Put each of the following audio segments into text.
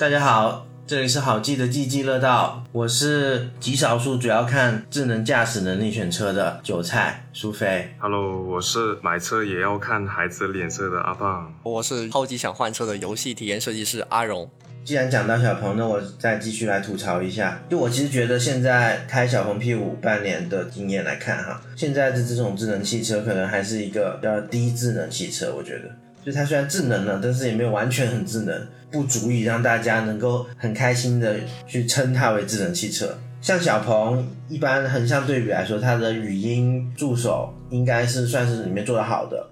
大家好，这里是好记的记记乐道，我是极少数主要看智能驾驶能力选车的韭菜苏菲。Hello，我是买车也要看孩子脸色的阿胖。我是超级想换车的游戏体验设计师阿荣。既然讲到小鹏，那我再继续来吐槽一下。就我其实觉得现在开小鹏 P5 半年的经验来看哈，现在的这种智能汽车可能还是一个比较低智能汽车，我觉得。就它虽然智能了，但是也没有完全很智能，不足以让大家能够很开心的去称它为智能汽车。像小鹏，一般横向对比来说，它的语音助手应该是算是里面做的好的，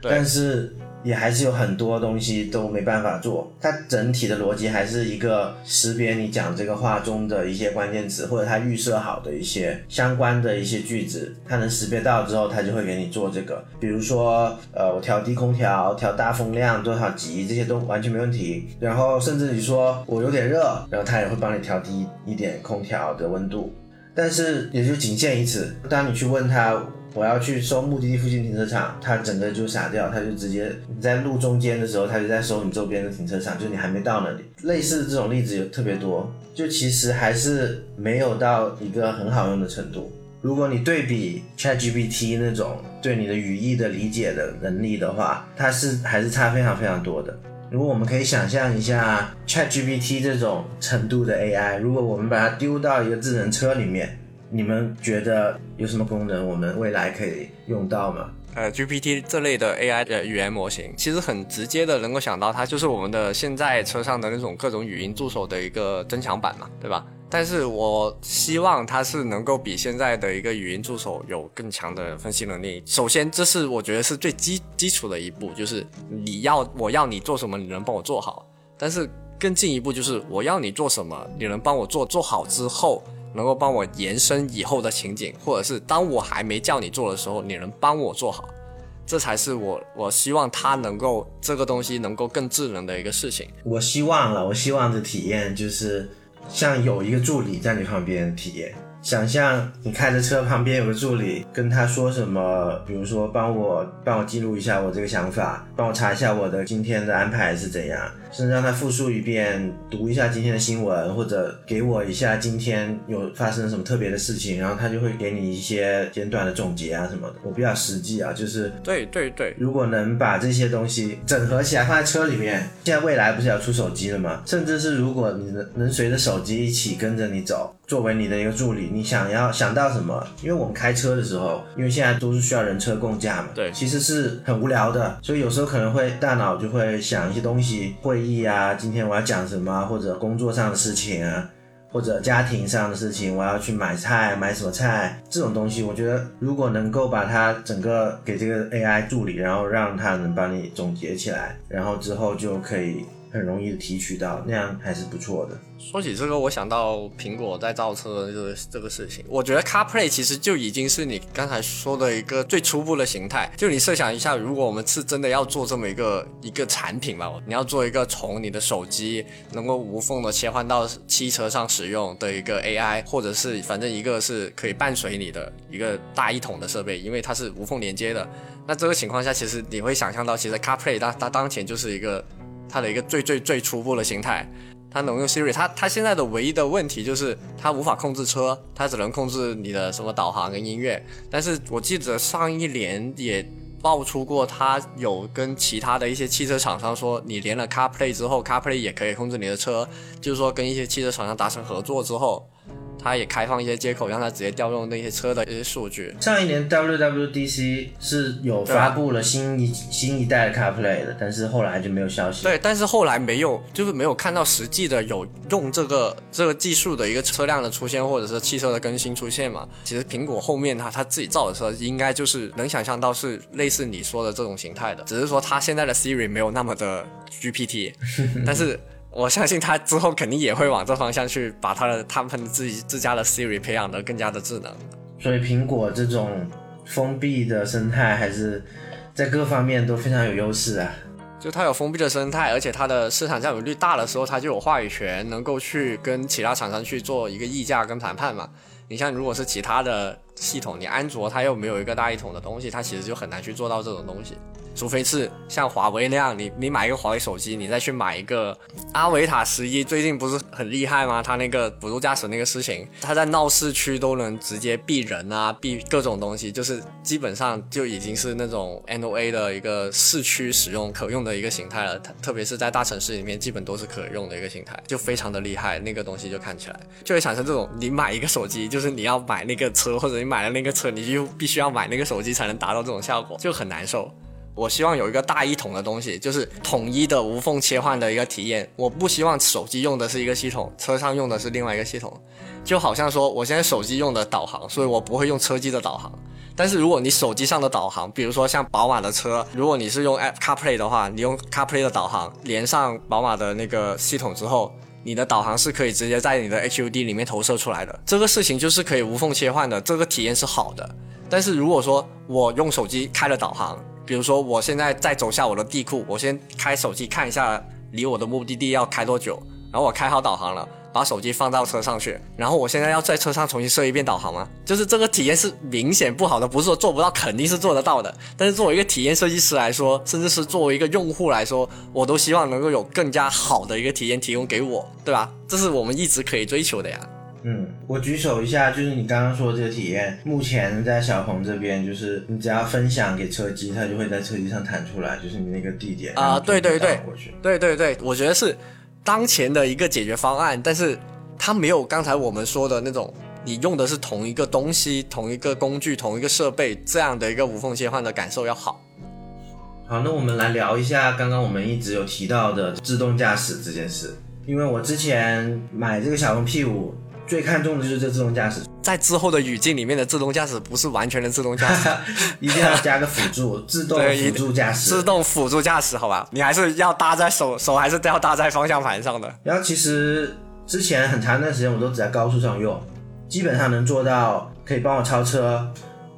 但是也还是有很多东西都没办法做。它整体的逻辑还是一个识别你讲这个话中的一些关键词，或者它预设好的一些相关的一些句子，它能识别到之后，它就会给你做这个。比如说，呃，我调低空调、调大风量多少级，这些都完全没问题。然后甚至你说我有点热，然后它也会帮你调低一点空调的温度。但是也就仅限于此。当你去问他我要去搜目的地附近停车场，他整个就傻掉，他就直接你在路中间的时候，他就在搜你周边的停车场，就你还没到那里。类似这种例子有特别多，就其实还是没有到一个很好用的程度。如果你对比 ChatGPT 那种对你的语义的理解的能力的话，它是还是差非常非常多的。如果我们可以想象一下 ChatGPT 这种程度的 AI，如果我们把它丢到一个智能车里面，你们觉得有什么功能我们未来可以用到吗？呃，GPT 这类的 AI 的语言模型，其实很直接的能够想到，它就是我们的现在车上的那种各种语音助手的一个增强版嘛，对吧？但是我希望它是能够比现在的一个语音助手有更强的分析能力。首先，这是我觉得是最基基础的一步，就是你要我要你做什么，你能帮我做好。但是更进一步就是我要你做什么，你能帮我做，做好之后。能够帮我延伸以后的情景，或者是当我还没叫你做的时候，你能帮我做好，这才是我我希望它能够这个东西能够更智能的一个事情。我希望了，我希望的体验就是像有一个助理在你旁边体验。想象你开着车，旁边有个助理，跟他说什么，比如说帮我帮我记录一下我这个想法，帮我查一下我的今天的安排是怎样，甚至让他复述一遍，读一下今天的新闻，或者给我一下今天有发生什么特别的事情，然后他就会给你一些简短的总结啊什么的。我比较实际啊，就是对对对，如果能把这些东西整合起来放在车里面，现在未来不是要出手机了吗？甚至是如果你能能随着手机一起跟着你走，作为你的一个助理，你想要想到什么？因为我们开车的时候，因为现在都是需要人车共驾嘛，对其实是很无聊的，所以有时候可能会大脑就会想一些东西，会议啊，今天我要讲什么啊，或者工作上的事情啊。或者家庭上的事情，我要去买菜，买什么菜这种东西，我觉得如果能够把它整个给这个 AI 助理，然后让它能帮你总结起来，然后之后就可以很容易的提取到，那样还是不错的。说起这个，我想到苹果在造车的这个这个事情。我觉得 CarPlay 其实就已经是你刚才说的一个最初步的形态。就你设想一下，如果我们是真的要做这么一个一个产品嘛，你要做一个从你的手机能够无缝的切换到汽车上使用的一个 AI，或者是反正一个是可以伴随你的一个大一统的设备，因为它是无缝连接的。那这个情况下，其实你会想象到，其实 CarPlay 它它当前就是一个它的一个最最最初步的形态。它能用 Siri，它它现在的唯一的问题就是它无法控制车，它只能控制你的什么导航跟音乐。但是我记得上一年也爆出过，它有跟其他的一些汽车厂商说，你连了 CarPlay 之后，CarPlay 也可以控制你的车，就是说跟一些汽车厂商达成合作之后，它也开放一些接口，让它直接调用那些车的一些数据。上一年 WWDC 是有发布了新一新一代的 CarPlay 的，但是后来就没有消息。对，但是后来没有，就是没有看到实际的有用这个这个技术的一个车辆的出现，或者是汽车的更新出现嘛。其实苹果后面它它自己造的车，应该就是能想象到是类似你说的这种形态的，只是说它现在的 Siri 没有那么的 GPT，但是。我相信他之后肯定也会往这方向去，把他的他们自己自家的 Siri 培养得更加的智能。所以苹果这种封闭的生态还是在各方面都非常有优势啊。就它有封闭的生态，而且它的市场占有率大的时候，它就有话语权，能够去跟其他厂商去做一个议价跟谈判嘛。你像如果是其他的系统，你安卓它又没有一个大一统的东西，它其实就很难去做到这种东西。除非是像华为那样，你你买一个华为手机，你再去买一个阿维塔十一，最近不是很厉害吗？它那个辅助驾驶那个事情，它在闹市区都能直接避人啊，避各种东西，就是基本上就已经是那种 NOA 的一个市区使用可用的一个形态了。它特别是在大城市里面，基本都是可用的一个形态，就非常的厉害。那个东西就看起来就会产生这种，你买一个手机，就是你要买那个车，或者你买了那个车，你就必须要买那个手机才能达到这种效果，就很难受。我希望有一个大一统的东西，就是统一的无缝切换的一个体验。我不希望手机用的是一个系统，车上用的是另外一个系统。就好像说，我现在手机用的导航，所以我不会用车机的导航。但是如果你手机上的导航，比如说像宝马的车，如果你是用 App CarPlay 的话，你用 CarPlay 的导航连上宝马的那个系统之后，你的导航是可以直接在你的 HUD 里面投射出来的。这个事情就是可以无缝切换的，这个体验是好的。但是如果说我用手机开了导航，比如说，我现在在走下我的地库，我先开手机看一下离我的目的地要开多久，然后我开好导航了，把手机放到车上去，然后我现在要在车上重新设一遍导航吗？就是这个体验是明显不好的，不是说做不到，肯定是做得到的。但是作为一个体验设计师来说，甚至是作为一个用户来说，我都希望能够有更加好的一个体验提供给我，对吧？这是我们一直可以追求的呀。嗯，我举手一下，就是你刚刚说这个体验，目前在小鹏这边，就是你只要分享给车机，它就会在车机上弹出来，就是你那个地点啊，对对对，过去，对对对，我觉得是当前的一个解决方案，但是它没有刚才我们说的那种，你用的是同一个东西、同一个工具、同一个设备这样的一个无缝切换的感受要好。好，那我们来聊一下刚刚我们一直有提到的自动驾驶这件事，因为我之前买这个小鹏 P 五。最看重的就是这自动驾驶，在之后的语境里面的自动驾驶不是完全的自动驾驶，一定要加个辅助，自动辅助驾驶，自动辅助驾驶，好吧，你还是要搭在手手，还是要搭在方向盘上的。然后其实之前很长一段时间我都只在高速上用，基本上能做到可以帮我超车，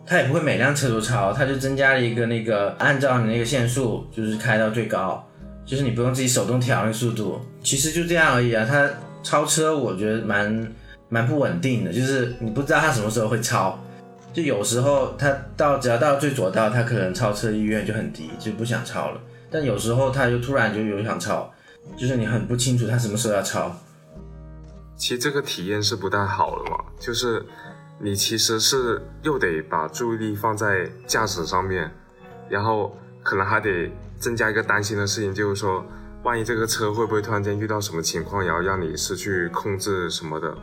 它也不会每辆车都超，它就增加了一个那个按照你那个限速就是开到最高，就是你不用自己手动调那个速度，其实就这样而已啊。它超车我觉得蛮。蛮不稳定的，就是你不知道他什么时候会超，就有时候他到只要到最左道，他可能超车意愿就很低，就不想超了。但有时候他就突然就有想超，就是你很不清楚他什么时候要超。其实这个体验是不太好的嘛，就是你其实是又得把注意力放在驾驶上面，然后可能还得增加一个担心的事情，就是说万一这个车会不会突然间遇到什么情况，然后让你失去控制什么的。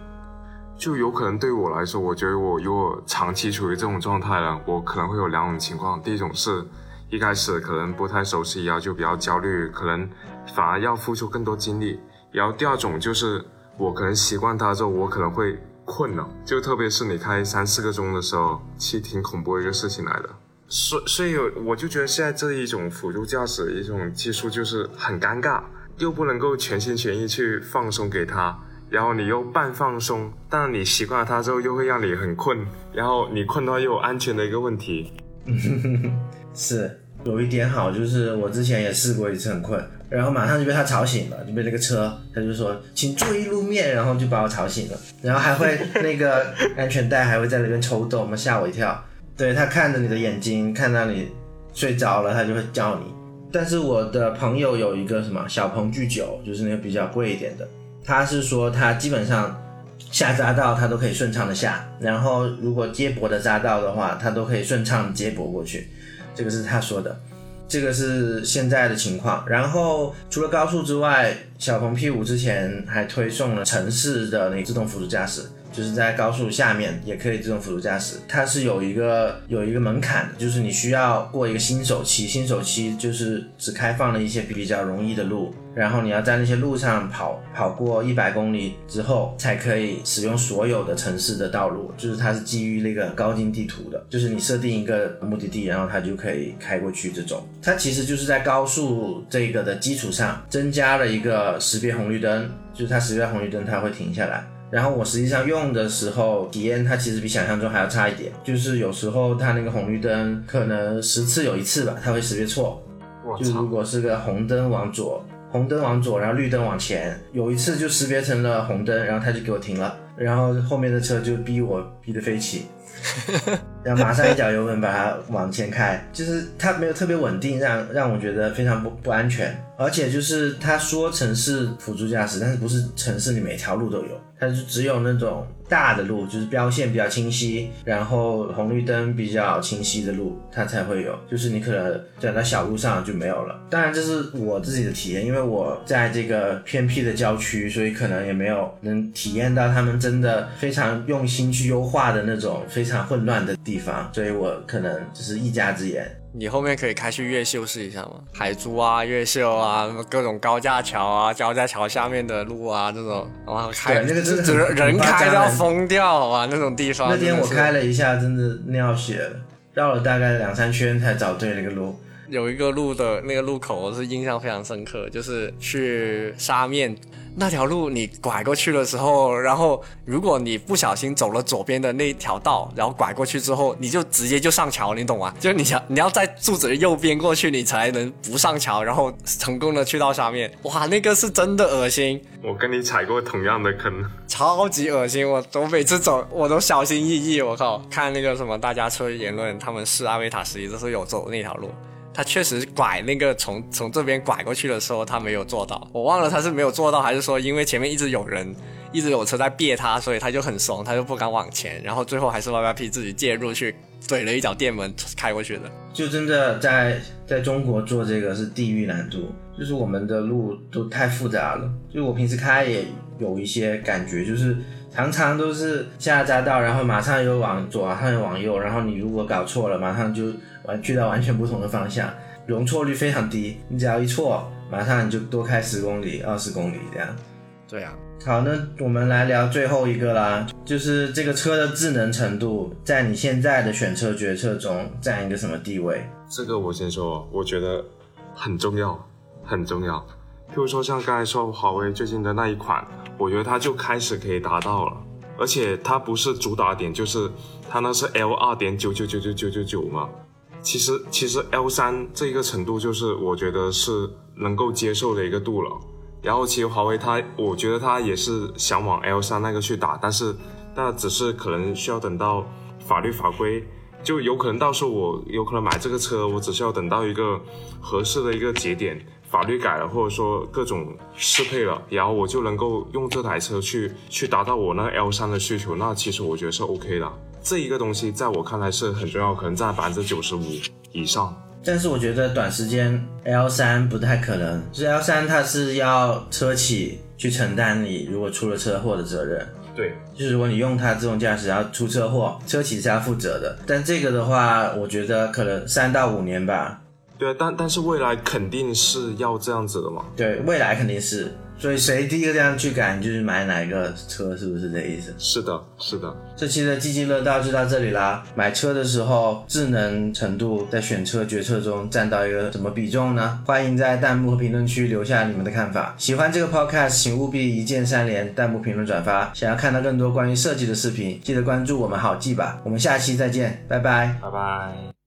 就有可能对我来说，我觉得我如果长期处于这种状态了，我可能会有两种情况。第一种是一开始可能不太熟悉，然后就比较焦虑，可能反而要付出更多精力。然后第二种就是我可能习惯它之后，我可能会困了。就特别是你开三四个钟的时候，其实挺恐怖一个事情来的。所所以我就觉得现在这一种辅助驾驶一种技术就是很尴尬，又不能够全心全意去放松给他。然后你又半放松，但你习惯了它之后，又会让你很困。然后你困的话，又有安全的一个问题。是有一点好，就是我之前也试过一次很困，然后马上就被他吵醒了，就被那个车，他就说请注意路面，然后就把我吵醒了，然后还会那个安全带还会在那边抽动，吓我一跳。对他看着你的眼睛，看到你睡着了，他就会叫你。但是我的朋友有一个什么小鹏 G 九，就是那个比较贵一点的。他是说，他基本上下匝道他都可以顺畅的下，然后如果接驳的匝道的话，他都可以顺畅接驳过去。这个是他说的，这个是现在的情况。然后除了高速之外，小鹏 P5 之前还推送了城市的那自动辅助驾驶。就是在高速下面也可以自动辅助驾驶，它是有一个有一个门槛的，就是你需要过一个新手期，新手期就是只开放了一些比较容易的路，然后你要在那些路上跑跑过一百公里之后，才可以使用所有的城市的道路，就是它是基于那个高精地图的，就是你设定一个目的地，然后它就可以开过去这种，它其实就是在高速这个的基础上增加了一个识别红绿灯，就是它识别红绿灯它会停下来。然后我实际上用的时候体验，它其实比想象中还要差一点。就是有时候它那个红绿灯可能十次有一次吧，它会识别错。就如果是个红灯往左，红灯往左，然后绿灯往前，有一次就识别成了红灯，然后他就给我停了。然后后面的车就逼我逼得飞起，然后马上一脚油门把它往前开，就是它没有特别稳定，让让我觉得非常不不安全。而且就是他说城市辅助驾驶，但是不是城市里每条路都有，它就只有那种大的路，就是标线比较清晰，然后红绿灯比较清晰的路，它才会有。就是你可能转到小路上就没有了。当然这是我自己的体验，因为我在这个偏僻的郊区，所以可能也没有能体验到他们真的非常用心去优化的那种非常混乱的地方，所以我可能只是一家之言。你后面可以开去越秀试一下吗？海珠啊，越秀啊，各种高架桥啊，高架桥下面的路啊，这种，然后开对那个真的人人开都要夸张的疯掉啊，那种地方。那天我开了一下，真的尿血了，绕了大概两三圈才找对那个路。有一个路的那个路口，我是印象非常深刻，就是去沙面那条路，你拐过去的时候，然后如果你不小心走了左边的那条道，然后拐过去之后，你就直接就上桥，你懂吗？就是你想你要在柱子的右边过去，你才能不上桥，然后成功的去到下面。哇，那个是真的恶心。我跟你踩过同样的坑，超级恶心，我我每次走我都小心翼翼，我靠！看那个什么大家车言论，他们试阿维塔十一都是有走那条路，他确实拐那个从从这边拐过去的时候，他没有做到，我忘了他是没有做到，还是说因为前面一直有人，一直有车在别他，所以他就很怂，他就不敢往前，然后最后还是 YYP 自己介入去怼了一脚电门开过去的。就真的在在中国做这个是地狱难度，就是我们的路都太复杂了。就我平时开也有一些感觉，就是常常都是下匝道，然后马上又往左，马上又往右，然后你如果搞错了，马上就完去到完全不同的方向，容错率非常低。你只要一错，马上你就多开十公里、二十公里这样。对啊，好，那我们来聊最后一个啦，就是这个车的智能程度，在你现在的选车决策中占一个什么地位？这个我先说，我觉得很重要，很重要。譬如说像刚才说华为最近的那一款，我觉得它就开始可以达到了，而且它不是主打点，就是它那是 L 二点九九九九九九九嘛。其实其实 L 三这个程度就是我觉得是能够接受的一个度了。然后其实华为它，我觉得它也是想往 L 三那个去打，但是那只是可能需要等到法律法规，就有可能到时候我有可能买这个车，我只需要等到一个合适的一个节点，法律改了或者说各种适配了，然后我就能够用这台车去去达到我那个 L 三的需求，那其实我觉得是 OK 的。这一个东西在我看来是很重要，可能占百分之九十五以上。但是我觉得短时间 L 三不太可能，就是 L 三它是要车企去承担你如果出了车祸的责任，对，就是如果你用它自动驾驶要出车祸，车企是要负责的。但这个的话，我觉得可能三到五年吧。对啊，但但是未来肯定是要这样子的嘛。对，未来肯定是。所以谁第一个这样去改，你就是买哪一个车，是不是这意思？是的，是的。这期的津津乐道就到这里啦。买车的时候，智能程度在选车决策中占到一个什么比重呢？欢迎在弹幕和评论区留下你们的看法。喜欢这个 podcast，请务必一键三连、弹幕、评论、转发。想要看到更多关于设计的视频，记得关注我们好记吧。我们下期再见，拜拜。拜拜。